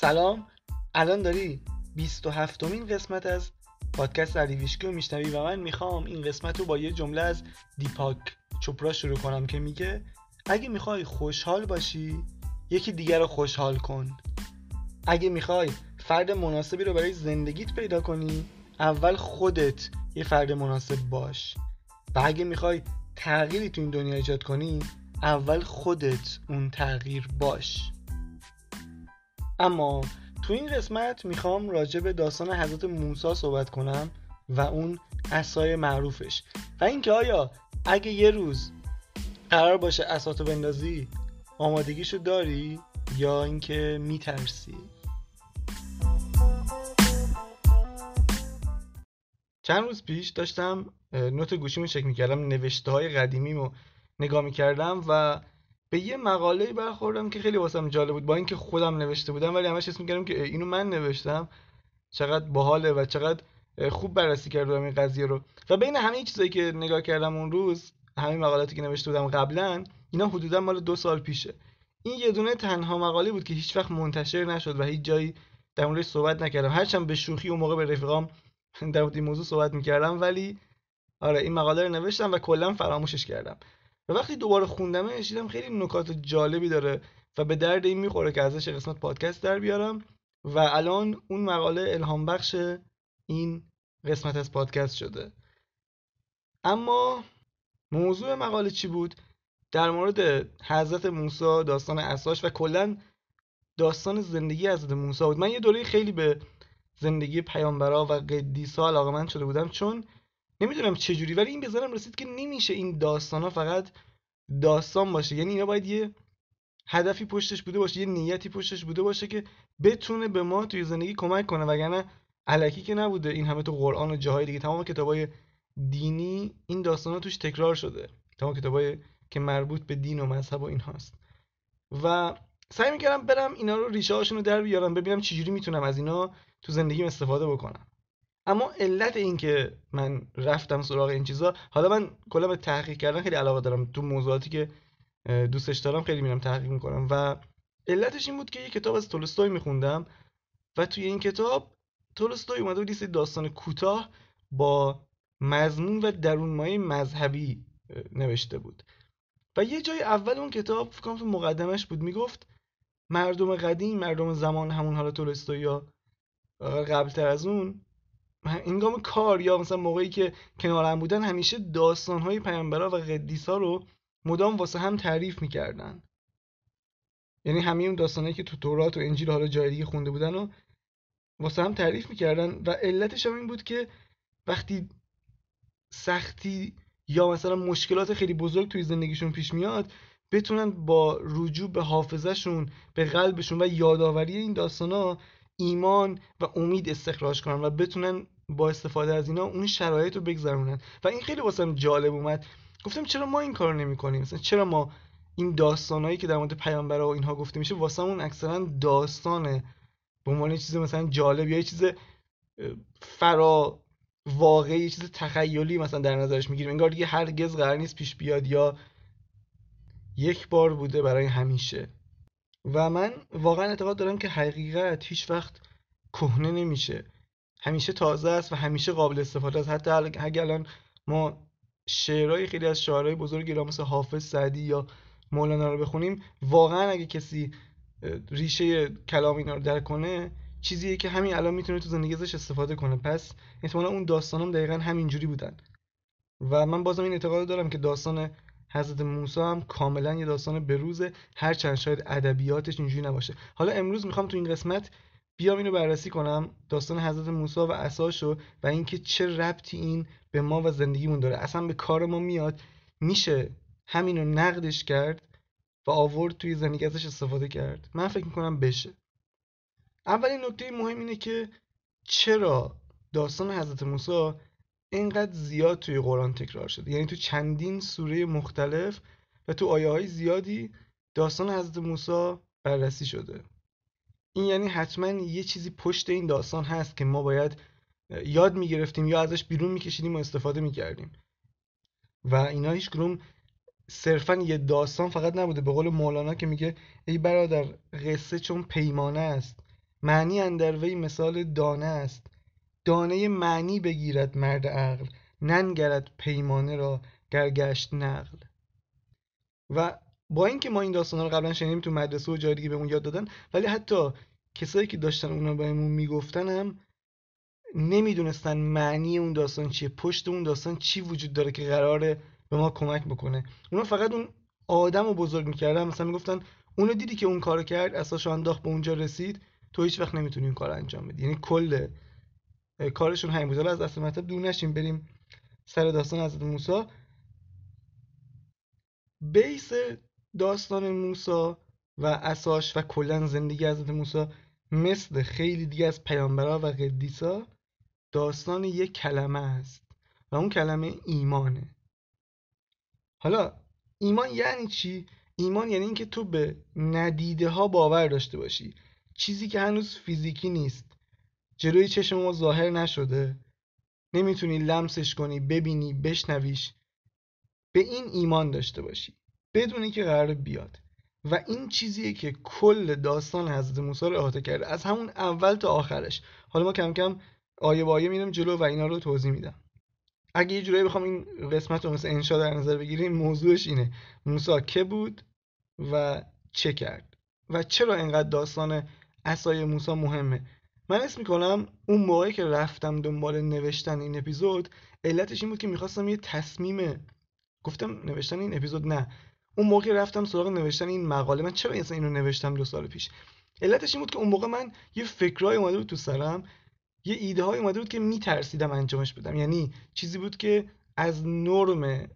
سلام. الان داری 27 مین قسمت از پادکست علیویشکی رو میشنوی و من می‌خوام این قسمت رو با یه جمله از دیپاک چوپرا شروع کنم که میگه اگه می‌خوای خوشحال باشی یکی دیگر رو خوشحال کن. اگه می‌خوای فرد مناسبی رو برای زندگیت پیدا کنی اول خودت یه فرد مناسب باش. و اگه می‌خوای تغییری تو این دنیا ایجاد کنی اول خودت اون تغییر باش. اما تو این قسمت می‌خوام راجع به داستان حضرت موسی صحبت کنم و اون اسای معروفش. و اینکه آیا اگه یه روز قرار باشه اساتو بندازی آمادگیشو داری یا اینکه میترسی؟ چند روز پیش داشتم نوت گوشیمو چک می‌کردم نوشته های قدیمیمو نگاه می‌کردم و به یه مقاله برخوردم که خیلی واسم جالب بود با اینکه خودم نوشته بودم ولی همش اسم که اینو من نوشتم. چقدر باحاله و چقدر خوب بررسی کردم این قضیه رو. و بین همه چیزایی که نگاه کردم اون روز همین مقالاتی که نوشته بودم قبلا اینا حدودا مال دو سال پیشه. این یه دونه تنها مقاله بود که هیچ وقت منتشر نشد و هیچ جایی در موردش صحبت نکردم. هرچند به شوخی اون موقع به رفیقام در مورد این موضوع صحبت می‌کردم ولی آره این مقاله رو نوشتم و کلا فراموشش کردم. و وقتی دوباره خوندمش دیدم خیلی نکات جالبی داره و به درد این می‌خوره که ازش قسمت پادکست در بیارم و الان اون مقاله الهام بخش این قسمت از پادکست شده. اما موضوع مقاله چی بود؟ در مورد حضرت موسی داستان اساش و کلا داستان زندگی حضرت موسی بود. من یه دوره خیلی به زندگی پیامبرا و قدیسا علاقمند شده بودم چون نمی‌دونم چجوری ولی این بزنم رسید که نمیشه این داستان ها فقط داستان باشه. یعنی اینا باید یه هدفی پشتش بوده باشه یه نیتی پشتش بوده باشه که بتونه به ما توی زندگی کمک کنه. وگرنه علکی که نبوده این همه تو قرآن و جاهای دیگه. تمام کتابای دینی این داستان ها توش تکرار شده. تمام کتابای که مربوط به دین و مذهب و این هاست. و سعی می‌کردم برم اینا رو ریشه هاشون رو در بیارم ببینم چجوری می‌تونم از اینا تو زندگیم استفاده بکنم. اما علت این که من رفتم سراغ این چیزا حالا من کلا به تحقیق کردن خیلی علاقه دارم. تو موضوعاتی که دوستش دارم خیلی میرم تحقیق می‌کنم. و علتش این بود که یه کتاب از تولستوی میخوندم و توی این کتاب تولستوی اومده بود داستان کوتاه با مضمون و درونمایه مذهبی نوشته بود. و یه جای اول اون کتاب فکر تو مقدمش بود می‌گفت مردم قدیم مردم زمان همون حالا تولستوی یا قبلتر از اون انگام کار یا مثلا موقعی که کنار هم بودن همیشه داستانهای پیامبرا و قدیسا رو مدام واسه هم تعریف می‌کردن. یعنی همه اون داستانهایی که تو تورات و انجیل حالا جای دیگه خونده بودن و واسه هم تعریف می‌کردن و علتش هم این بود که وقتی سختی یا مثلا مشکلات خیلی بزرگ توی زندگیشون پیش میاد بتونن با رجوع به حافظهشون به قلبشون و یادآوری این داستانا ایمان و امید استخراج کنن و بتونن با استفاده از اینا اون شرایط رو بگذرونن. و این خیلی واسم جالب اومد. گفتم چرا ما این کارو نمی‌کنیم؟ مثلا چرا ما این داستانایی که در مورد پیامبرا و اینها گفته میشه واسمون اکثرا داستانه؟ به عنوان چیز مثلا جالب یا یه چیز فرا واقعی یه چیز تخیلی مثلا در نظرش می‌گیریم. انگار دیگه هرگز قرار نیست پیش بیاد یا یک بار بوده برای همیشه. و من واقعا اعتقاد دارم که حقیقت هیچ وقت کهنه نمیشه. همیشه تازه است و همیشه قابل استفاده است. حتی اگر الان ما شعرهای خیلی از شاعرای بزرگی را مثل حافظ سعدی یا مولانا رو بخونیم واقعا اگه کسی ریشه کلام اینا رو درک کنه چیزیه که همین الان می‌تونه تو زندگی ازش استفاده کنه. پس احتمالا اون داستانم دقیقا همینجوری بودن. و من بازم این اعتقاد دارم که داستان حضرت موسی هم کاملا یه داستان بروزه. هر چند شاید ادبیاتش اینجوری نباشه. حالا امروز می‌خوام تو این قسمت بیام اینو بررسی کنم. داستان حضرت موسی و اساشو و اینکه چه ربطی این به ما و زندگیمون داره. اصلا به کار ما میاد. میشه همینو نقدش کرد و آورد توی زندگی ازش استفاده کرد. من فکر می‌کنم بشه. اولین نکته مهم اینه که چرا داستان حضرت موسی اینقدر زیاد توی قرآن تکرار شده؟ یعنی تو چندین سوره مختلف و تو آیه های زیادی داستان حضرت موسی بررسی شده. این یعنی حتما یه چیزی پشت این داستان هست که ما باید یاد می‌گرفتیم یا ازش بیرون میکشیدیم و استفاده می‌کردیم. و اینا هیچ گروم صرفا یه داستان فقط نبوده. به قول مولانا که میگه ای برادر قصه چون پیمانه است معنی اندر وی مثال دانه است. دانه معنی بگیرد مرد عقل ننگرد پیمانه را گرگشت نقل. و با اینکه ما این داستان رو قبلا شنیدیم تو مدرسه و جای دیگه بهمون یاد دادن ولی حتی کسایی که داشتن اونا بهمون می‌گفتن هم نمی‌دونستن معنی اون داستان چیه پشت اون داستان چی وجود داره که قراره به ما کمک بکنه. اونا فقط اون آدم رو بزرگ می‌کردن مثلا می‌گفتن اونو دیدی که اون کارو کرد اساسش انداخت به اونجا رسید تو هیچ وقت نمی‌تونی این کار انجام بدی. یعنی کل کارشون همین بود. از اصل مطلب دور نشیم بریم سر داستان حضرت موسی. بیس داستان موسی و اساش و کلا زندگی حضرت موسی مثل خیلی دیگه از پیامبرا و قدیسا داستان یک کلمه است و اون کلمه ایمانه. حالا ایمان یعنی چی؟ ایمان یعنی اینکه تو به ندیده ها باور داشته باشی. چیزی که هنوز فیزیکی نیست. جلوی چشم ما ظاهر نشده. نمی‌تونی لمسش کنی ببینی بشنویش. به این ایمان داشته باشی. بدونی که قرار بیاد. و این چیزیه که کل داستان حضرت موسی رو احاطه کرده. از همون اول تا آخرش. حالا ما کم کم آیه با آیه میرم جلو و اینا رو توضیح میدم. اگه یه جورایی بخوام این قسمت رو مثل انشا در نظر بگیریم موضوعش اینه. موسی که بود و چه کرد؟ و چرا اینقدر داستان اسای موسی مهمه؟ من اسم می‌کنم اون موقعی که رفتم دنبال نوشتن این اپیزود علتش این بود که می‌خواستم یه تصمیم گفتم نوشتن این اپیزود نه. اون موقع رفتم سراغ نوشتن این مقاله. من چرا اصلا اینو نوشتم دو سال پیش؟ علتش این بود که اون موقع من یه فکرای اومده بود تو سرم یه ایده های اومده بود که میترسیدم انجامش بدم. یعنی چیزی بود که از نرم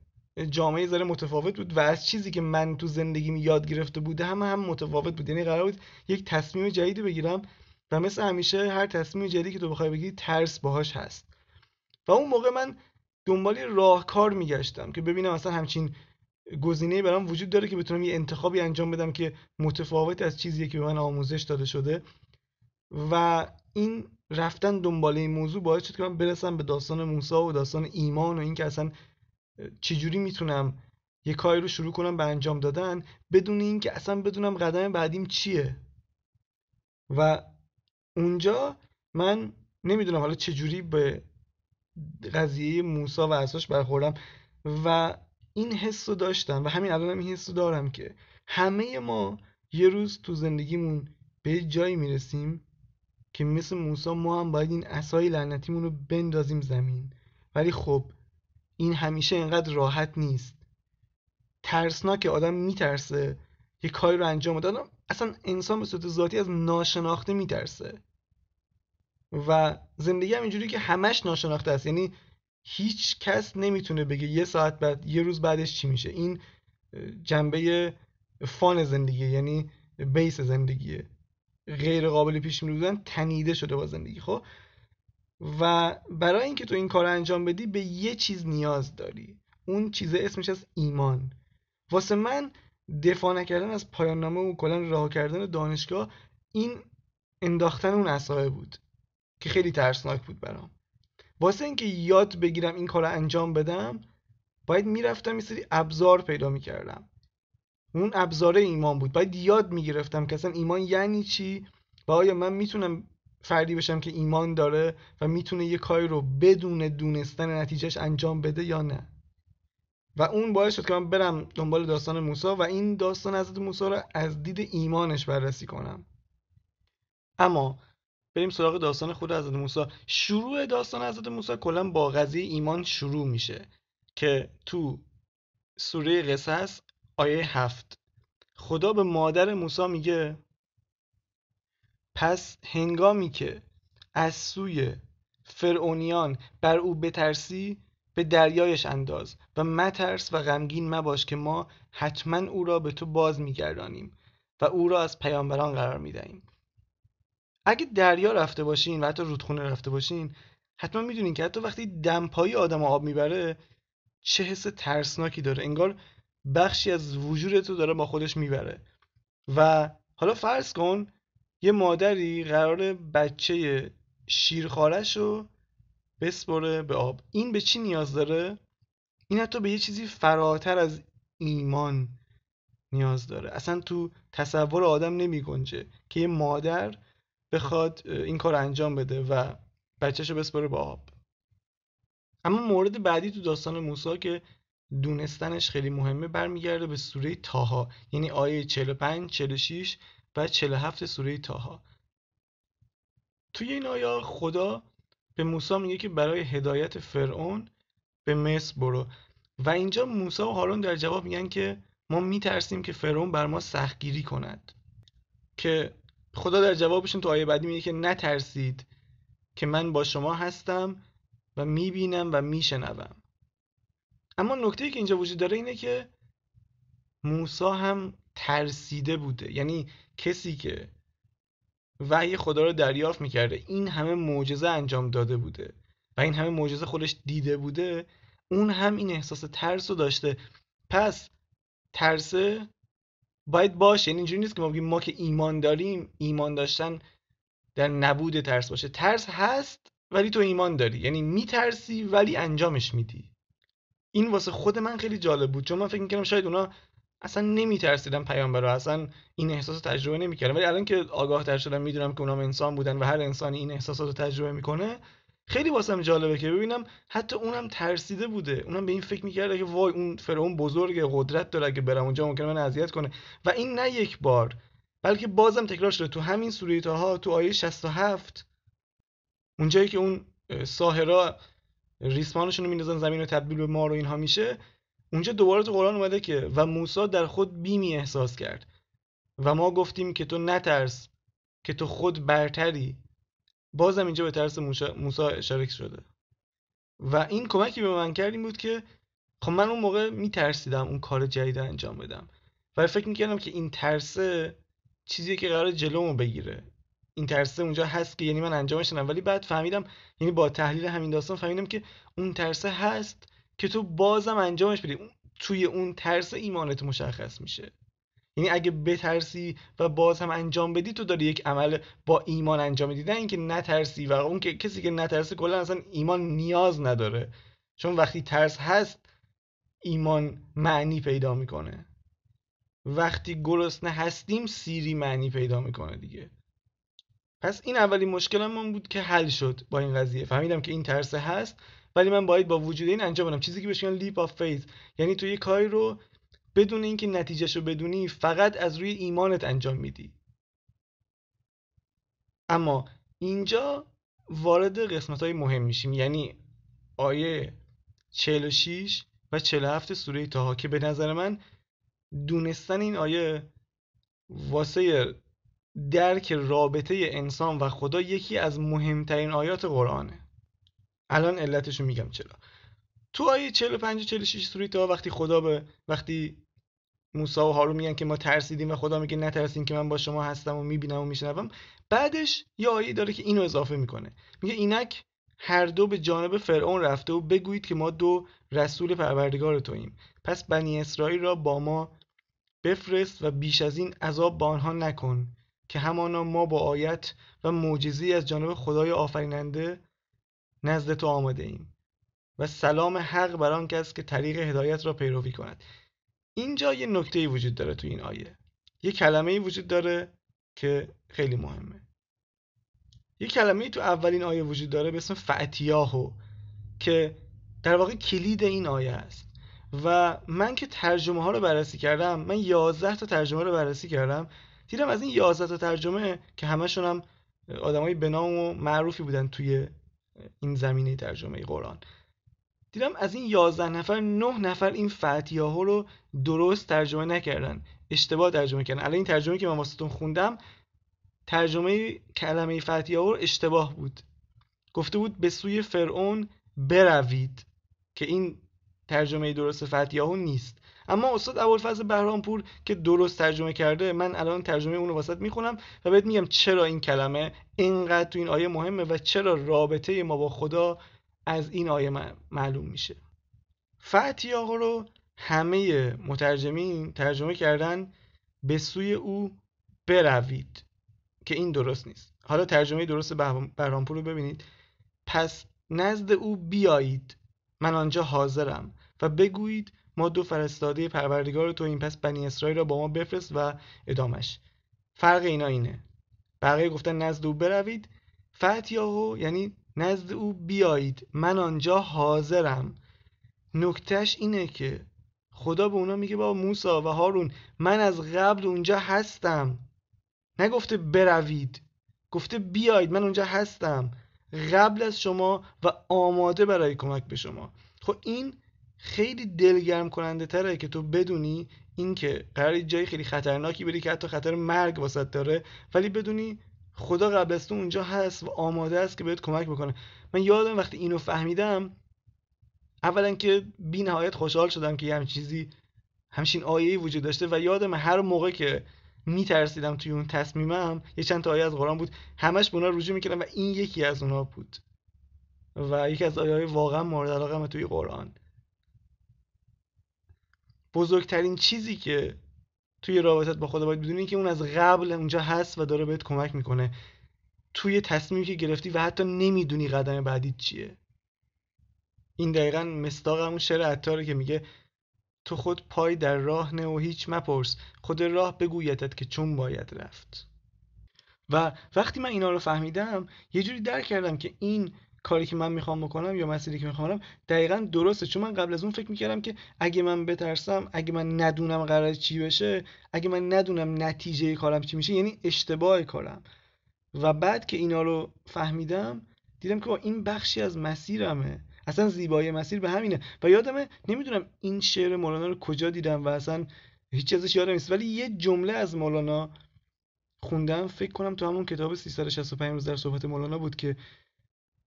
جامعه ذره متفاوت بود و از چیزی که من تو زندگیم یاد گرفته بوده هم هم متفاوت بود. یعنی قرار بود یک تصمیم جدیدی بگیرم و مثل همیشه هر تصمیم جدیدی که تو بخوای بگیری ترس باهاش هست. و اون موقع من دنبال راهکار میگشتم که ببینم اصلا همچین گزینه برام وجود داره که بتونم یه انتخابی انجام بدم که متفاوت از چیزی که به من آموزش داده شده. و این رفتن دنبال این موضوع باعث شد که من برسم به داستان موسی و داستان ایمان و اینکه اصلا چجوری می‌تونم یه کاری رو شروع کنم به انجام دادن بدون اینکه اصلا بدونم قدم بعدیم چیه. و اونجا من نمی‌دونم حالا چجوری به قضیه موسا و اساش برخوردم. و این حس رو داشتم و همین الانم این حس رو دارم که همه ما یه روز تو زندگیمون به جایی می‌رسیم که مثل موسا ما هم باید این اسای لعنتیمون رو بندازیم زمین. ولی خب این همیشه اینقدر راحت نیست. ترسناک آدم میترسه یه کاری رو انجام بده. اصلا انسان به صورت ذاتی از ناشناخته میترسه. و زندگی هم اینجوری که همش ناشناخته است. یعنی هیچ کس نمی‌تونه بگه یه ساعت بعد یه روز بعدش چی میشه. این جنبه فان زندگی یعنی بیس زندگیه غیر قابل پیش بودن تنیده شده با زندگی خب؟ و برای اینکه تو این کار انجام بدی به یه چیز نیاز داری. اون چیز اسمش از ایمان. واسه من دفاع نکردن از پایان نامه و کلا راه کردن دانشگاه این انداختن اون اسایه بود که خیلی ترسناک بود برام. واسه اینکه یاد بگیرم این کار انجام بدم باید می‌رفتم یه سری ابزار پیدا می‌کردم. اون ابزار ایمان بود. باید یاد می‌گرفتم که اصلا ایمان یعنی چی و آیا من می‌تونم فردی بشم که ایمان داره و می‌تونه یه کاری رو بدون دونستن نتیجهش انجام بده یا نه. و اون باعث شد که من برم دنبال داستان موسی و این داستان حضرت موسی رو از دید ایمانش بررسی کنم. اما بریم سراغ داستان خود حضرت موسی. شروع داستان حضرت موسی کلا با قضیه ایمان شروع میشه که تو سوره قصص آیه هفت. خدا به مادر موسی میگه پس هنگامی که از سوی فرعونیان بر او بترسی به دریایش انداز و مترس و غمگین مباش که ما حتما او را به تو باز میگردانیم و او را از پیامبران قرار می‌دهیم. اگه دریا رفته باشین و حتی رودخونه رفته باشین حتما می‌دونین که حتی وقتی دمپایی آدم آب می‌بره چه حس ترسناکی داره. انگار بخشی از وجود تو داره با خودش می‌بره. و حالا فرض کن یه مادری قرار بچه شیرخوارش رو بسپره به آب. این به چی نیاز داره؟ این حتی به یه چیزی فراتر از ایمان نیاز داره. اصلا تو تصور آدم نمی گنجه که یه مادر بخواد این کار انجام بده و بچهشو بسپره با آب. اما مورد بعدی تو داستان موسی که دونستنش خیلی مهمه برمیگرده به سوره تاها یعنی آیه 45 46 و 47 سوره تاها توی این آیه خدا به موسی میگه که برای هدایت فرعون به مصر برو. و اینجا موسی و هارون در جواب میگن که ما میترسیم که فرعون بر ما سختگیری کند. که خدا در جوابشون تو آیه بعدی میگه که نترسید که من با شما هستم و می‌بینم و میشنوم. اما نکته که اینجا وجود داره اینه که موسی هم ترسیده بوده. یعنی کسی که وحی خدا رو دریافت می‌کرده این همه معجزه انجام داده بوده و این همه معجزه خودش دیده بوده اون هم این احساس ترس رو داشته. پس ترسه باید باشه. یعنی اینجوری نیست که ما بگیم ما که ایمان داریم ایمان داشتن در نبود ترس باشه. ترس هست ولی تو ایمان داری. یعنی میترسی ولی انجامش میدی. این واسه خود من خیلی جالب بود. چون من فکر می‌کردم شاید اونا اصلا نمیترسیدن پیامبر اصلا این احساس تجربه نمی‌کردن. ولی الان که آگاه تر شدم می‌دونم که اونام انسان بودن و هر انسانی این احساسات رو تجربه می‌کنه خیلی واسم جالبه که ببینم حتی اونم ترسیده بوده. اونم به این فکر می‌کرده که وای اون فرعون بزرگ قدرت داره اگه برم اونجا ممکنه من اذیت کنه. و این نه یک بار بلکه بازم تکرار شده. تو همین سوره تاها تو آیه 67 اونجایی که اون ساهرا ریسمانشون رو میندازن زمین رو تبدیل به مار و اینها میشه اونجا دوباره تو قرآن اومده که و موسی در خود بیمی احساس کرد. و ما گفتیم که تو نترس که تو خود برتری. بازم اینجا به ترس موسی اشاره شده. و این کمکی به من کرد این بود که خب من اون موقع میترسیدم اون کار جدید انجام بدم. و فکر می‌کردم که این ترسه چیزی که قرار جلومو بگیره. این ترسه اونجا هست که یعنی من انجامش ندم ولی بعد فهمیدم یعنی با تحلیل همین داستان فهمیدم که اون ترسه هست که تو بازم انجامش بدی. توی اون ترس ایمانت مشخص میشه. یعنی اگه بترسی و باز هم انجام بدی تو داری یک عمل با ایمان انجام میدی. نه اینکه نترسی و اون که کسی که نترسه کلا اصلا ایمان نیاز نداره. چون وقتی ترس هست ایمان معنی پیدا می‌کنه. وقتی گرسنه هستیم سیری معنی پیدا می‌کنه دیگه. پس این اولین مشکلمون بود که حل شد با این قضیه. فهمیدم که این ترسه هست ولی من باید با وجود این انجام بدم. چیزی که بهش میگن leap of faith یعنی تو یه کاری رو بدون اینکه نتیجه‌شو بدونی فقط از روی ایمانت انجام میدی. اما اینجا وارد قسمت های مهم میشیم. یعنی آیه 46 و 47 سوره تاها که به نظر من دونستن این آیه واسه درک رابطه انسان و خدا یکی از مهمترین آیات قرآنه. الان علتشو میگم چرا. تو آیه 45 و 46 سوره تا وقتی خدا به وقتی موسی و هارون میگن که ما ترسیدیم و خدا میگه نترسین که من با شما هستم و می‌بینم و میشنوم بعدش یه آیه داره که اینو اضافه می‌کنه. میگه اینک هر دو به جانب فرعون رفته و بگویید که ما دو رسول پروردگار توییم. پس بنی اسرائیل را با ما بفرست و بیش از این عذاب با آنها نکن که همانا ما با آیت و معجزی از جانب خدای آفریننده نزد تو آمده ایم. و سلام حق بر آن کس که طریق هدایت را پیروی کند. اینجا یه نکته وجود داره تو این آیه. یه کلمه وجود داره که خیلی مهمه. یه کلمه تو اولین آیه وجود داره به اسم فعتیاهو که در واقع کلید این آیه است. و من که ترجمه ها رو بررسی کردم من 11 تا ترجمه رو بررسی کردم دیدم از این 11 تا ترجمه که همشون هم آدمای بنام و معروفی بودن توی این زمینه ترجمه قرآن. دیدم از این 11 نفر 9 نفر این فتیاهو رو درست ترجمه نکردن اشتباه ترجمه کردن. الان این ترجمه که من واسهتون خوندم ترجمه کلمه فتیاهو رو اشتباه بود. گفته بود به سوی فرعون بروید که این ترجمه درست فتیاهو نیست. اما استاد ابوالفضل بهرامپور که درست ترجمه کرده من الان ترجمه اون رو واسط می‌خونم و بهت میگم چرا این کلمه اینقدر تو این آیه مهمه و چرا رابطه ما با خدا از این آیه معلوم میشه. فتیاق رو همه مترجمین ترجمه کردن به سوی او بروید که این درست نیست. حالا ترجمه درست بهرامپور رو ببینید. پس نزد او بیایید من آنجا حاضرم و بگویید ما دو فرستاده پروردگار تو این پس بنی اسرائیل را با ما بفرست و ادامش. فرق اینا اینه. بقیه گفتن نزد او بروید. فتیاهو یعنی نزد او بیایید من آنجا حاضرم. نکتهش اینه که خدا به اونا میگه با موسا و هارون من از قبل اونجا هستم. نگفته بروید گفته بیایید من اونجا هستم. قبل از شما و آماده برای کمک به شما. خب این خیلی دلگرم کننده تره که تو بدونی اینکه قرار جای خیلی خطرناکی بری که حتی خطر مرگ واسط داره ولی بدونی خدا قبل از تو اونجا هست و آماده است که بهت کمک بکنه. من یادم وقتی اینو فهمیدم اولا که بی نهایت خوشحال شدم که یه همچین چیزی همچین آیه‌ای وجود داشته و یادم هر موقع که میترسیدم توی اون تصمیمم یه چند تا آیه از قرآن بود. همش به اونا رجوع می‌کردم و این یکی از اونا بود. و یکی از آیه واقعا مورد علاقه توی قرآن. بزرگترین چیزی که توی رابطت با خدا باید بدونی که اون از قبل اونجا هست و داره بهت کمک می‌کنه. توی تصمیمی که گرفتی و حتی نمی‌دونی قدم بعدی چیه. این دقیقا مستاق همون شعر عطاره که میگه تو خود پای در راه نه و هیچ مپرس. خود راه بگویدت که چون باید رفت. و وقتی من اینا رو فهمیدم یه جوری درک کردم که این کاری که من می‌خوام بکنم یا مسیری که می‌خوام دقیقا درسته. چون من قبل از اون فکر می‌کردم که اگه من بترسم اگه من ندونم قرار چی بشه اگه من ندونم نتیجه کارم چی میشه یعنی اشتباه کارم. و بعد که اینا رو فهمیدم دیدم که این بخشی از مسیرمه. اصلا زیبایی مسیر به همینه. و یادمه نمی‌دونم این شعر مولانا رو کجا دیدم و اصلا هیچ ازش یادم نیست. ولی یه جمله از مولانا خوندم. فکر کنم تو همون کتاب 365 روز در صحبت مولانا بود که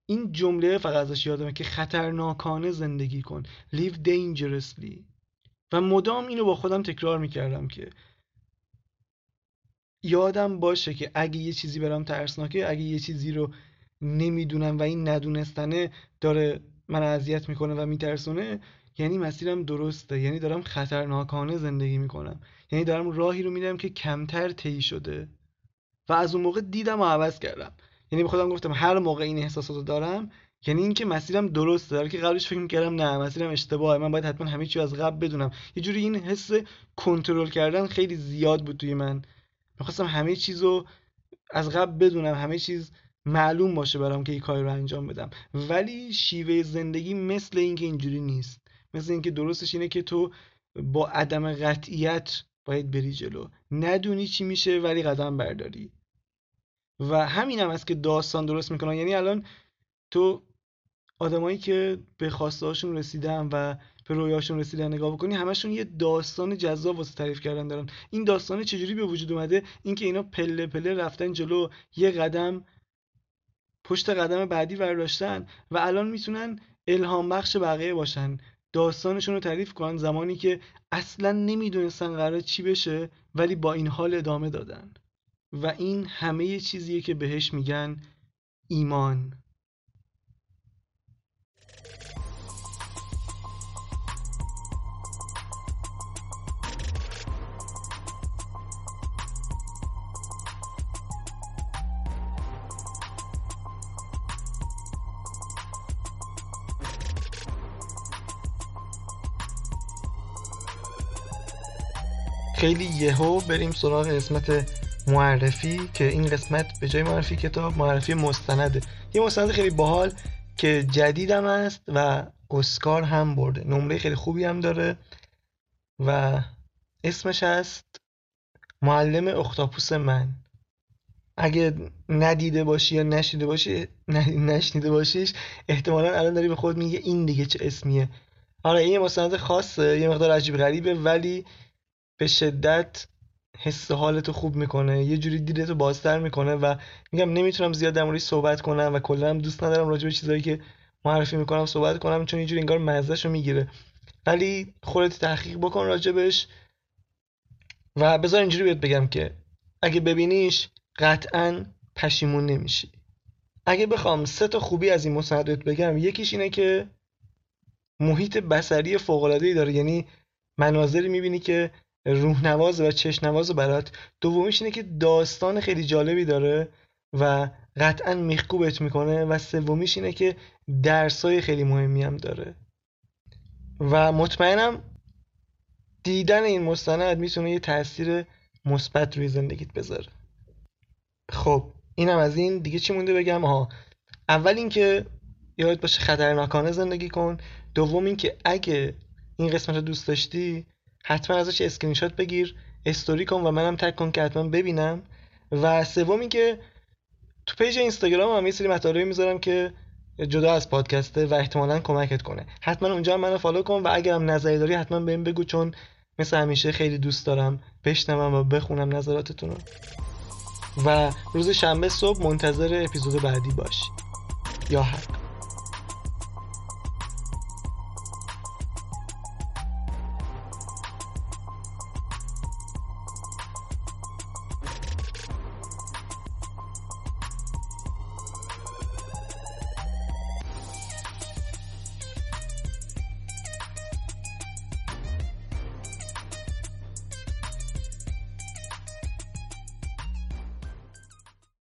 این جمله فقط ازش یادمه که خطرناکانه زندگی کن. Live dangerously. و مدام اینو با خودم تکرار می‌کردم که یادم باشه که اگه یه چیزی برام ترسناکه اگه یه چیزی رو نمی‌دونم و این ندونستنه داره من اذیت می‌کنه و میترسونه یعنی مسیرم درسته. یعنی دارم خطرناکانه زندگی می‌کنم. یعنی دارم راهی رو میرم که کمتر طی شده. و از اون موقع دیدم و عوض کردم. یعنی به خودم گفتم هر موقع این احساسات دارم یعنی اینکه مسیرم درسته داره. که قبلش فکر می‌کردم نه مسیرم اشتباهه. من باید حتما همه چی از قبل بدونم. یه جوری این حس کنترل کردن خیلی زیاد بود توی من. می‌خواستم همه چیز رو از قبل بدونم همه چیز معلوم باشه برام که این کاری رو انجام بدم. ولی شیوه زندگی مثل اینکه اینجوری نیست. مثل اینکه درستش اینه که تو با عدم قطعیت باید بری جلو. ندونی چی میشه ولی قدم برداری. و همین هم است که داستان درست می‌کنن. یعنی الان تو آدمایی که به خواسته هاشون رسیدن و به رویاشون رسیدن نگاه بکنی همشون یه داستان جذاب واسه تعریف کردن دارن. این داستان چجوری به وجود اومده؟ اینکه اینا پله پله رفتن جلو یه قدم پشت قدم بعدی برداشتن و الان می‌تونن الهام بخش بقیه باشن. داستانشون رو تعریف کنن زمانی که اصلا نمی‌دونستن قرار چی بشه ولی با این حال ادامه دادن. و این همه چیزیه که بهش میگن ایمان. خیلی یهو بریم سراغ قسمت معرفی که این قسمت به جای معرفی کتاب معرفی مستنده. یه مستند خیلی باحال که جدیدم است و اسکار هم برده. نمره خیلی خوبی هم داره و اسمش هست معلم اختاپوس من. اگه ندیده باشی یا نشنیده باشی نشنیده باشیش احتمالا الان داری به خود میگه این دیگه چه اسمیه. آره این مستند خاصه یه مقدار عجیب غریبه ولی به شدت حس حالتو خوب می‌کنه یه جوری دیدتو بازتر می‌کنه و میگم نمی‌تونم زیاد در موردش صحبت کنم و کلا دوست ندارم راجع به چیزایی که معرفی می‌کنم صحبت کنم چون یه جوری انگار مزهشو می‌گیره. ولی خودت تحقیق بکن راجبش و بذار اینجوری بهت بگم که اگه ببینیش قطعا پشیمون نمیشی. اگه بخوام سه تا خوبی از این مستند بگم یکیش اینه که محیط بسری فوق العاده ای داره یعنی مناظری می‌بینی که روحنواز و چشنواز برات. دومیش اینه که داستان خیلی جالبی داره و قطعا میخکوبت می‌کنه و سومیش اینه که درسای خیلی مهمی هم داره. و مطمئنم دیدن این مستند می‌تونه یه تاثیر مثبت روی زندگیت بذاره. خب اینم از این. دیگه چی مونده بگم؟ ها اول اینکه یادت باشه خطرناکانه زندگی کن. دوم اینکه اگه این قسمت رو دوست داشتی حتما ازش اسکرین شات بگیر استوری کن و منم تک کن که حتما ببینم. و سوم اینکه تو پیج اینستاگرام هم یه سری مطالبی می‌ذارم که جدا از پادکسته و احتمالا کمکت کنه. حتما اونجا هم منو فالو کن و اگرم نظری داری حتما بهم بگو چون مثل همیشه خیلی دوست دارم بشنوم و بخونم نظراتتون رو. و روز شنبه صبح منتظر اپیزود بعدی باش یا حق.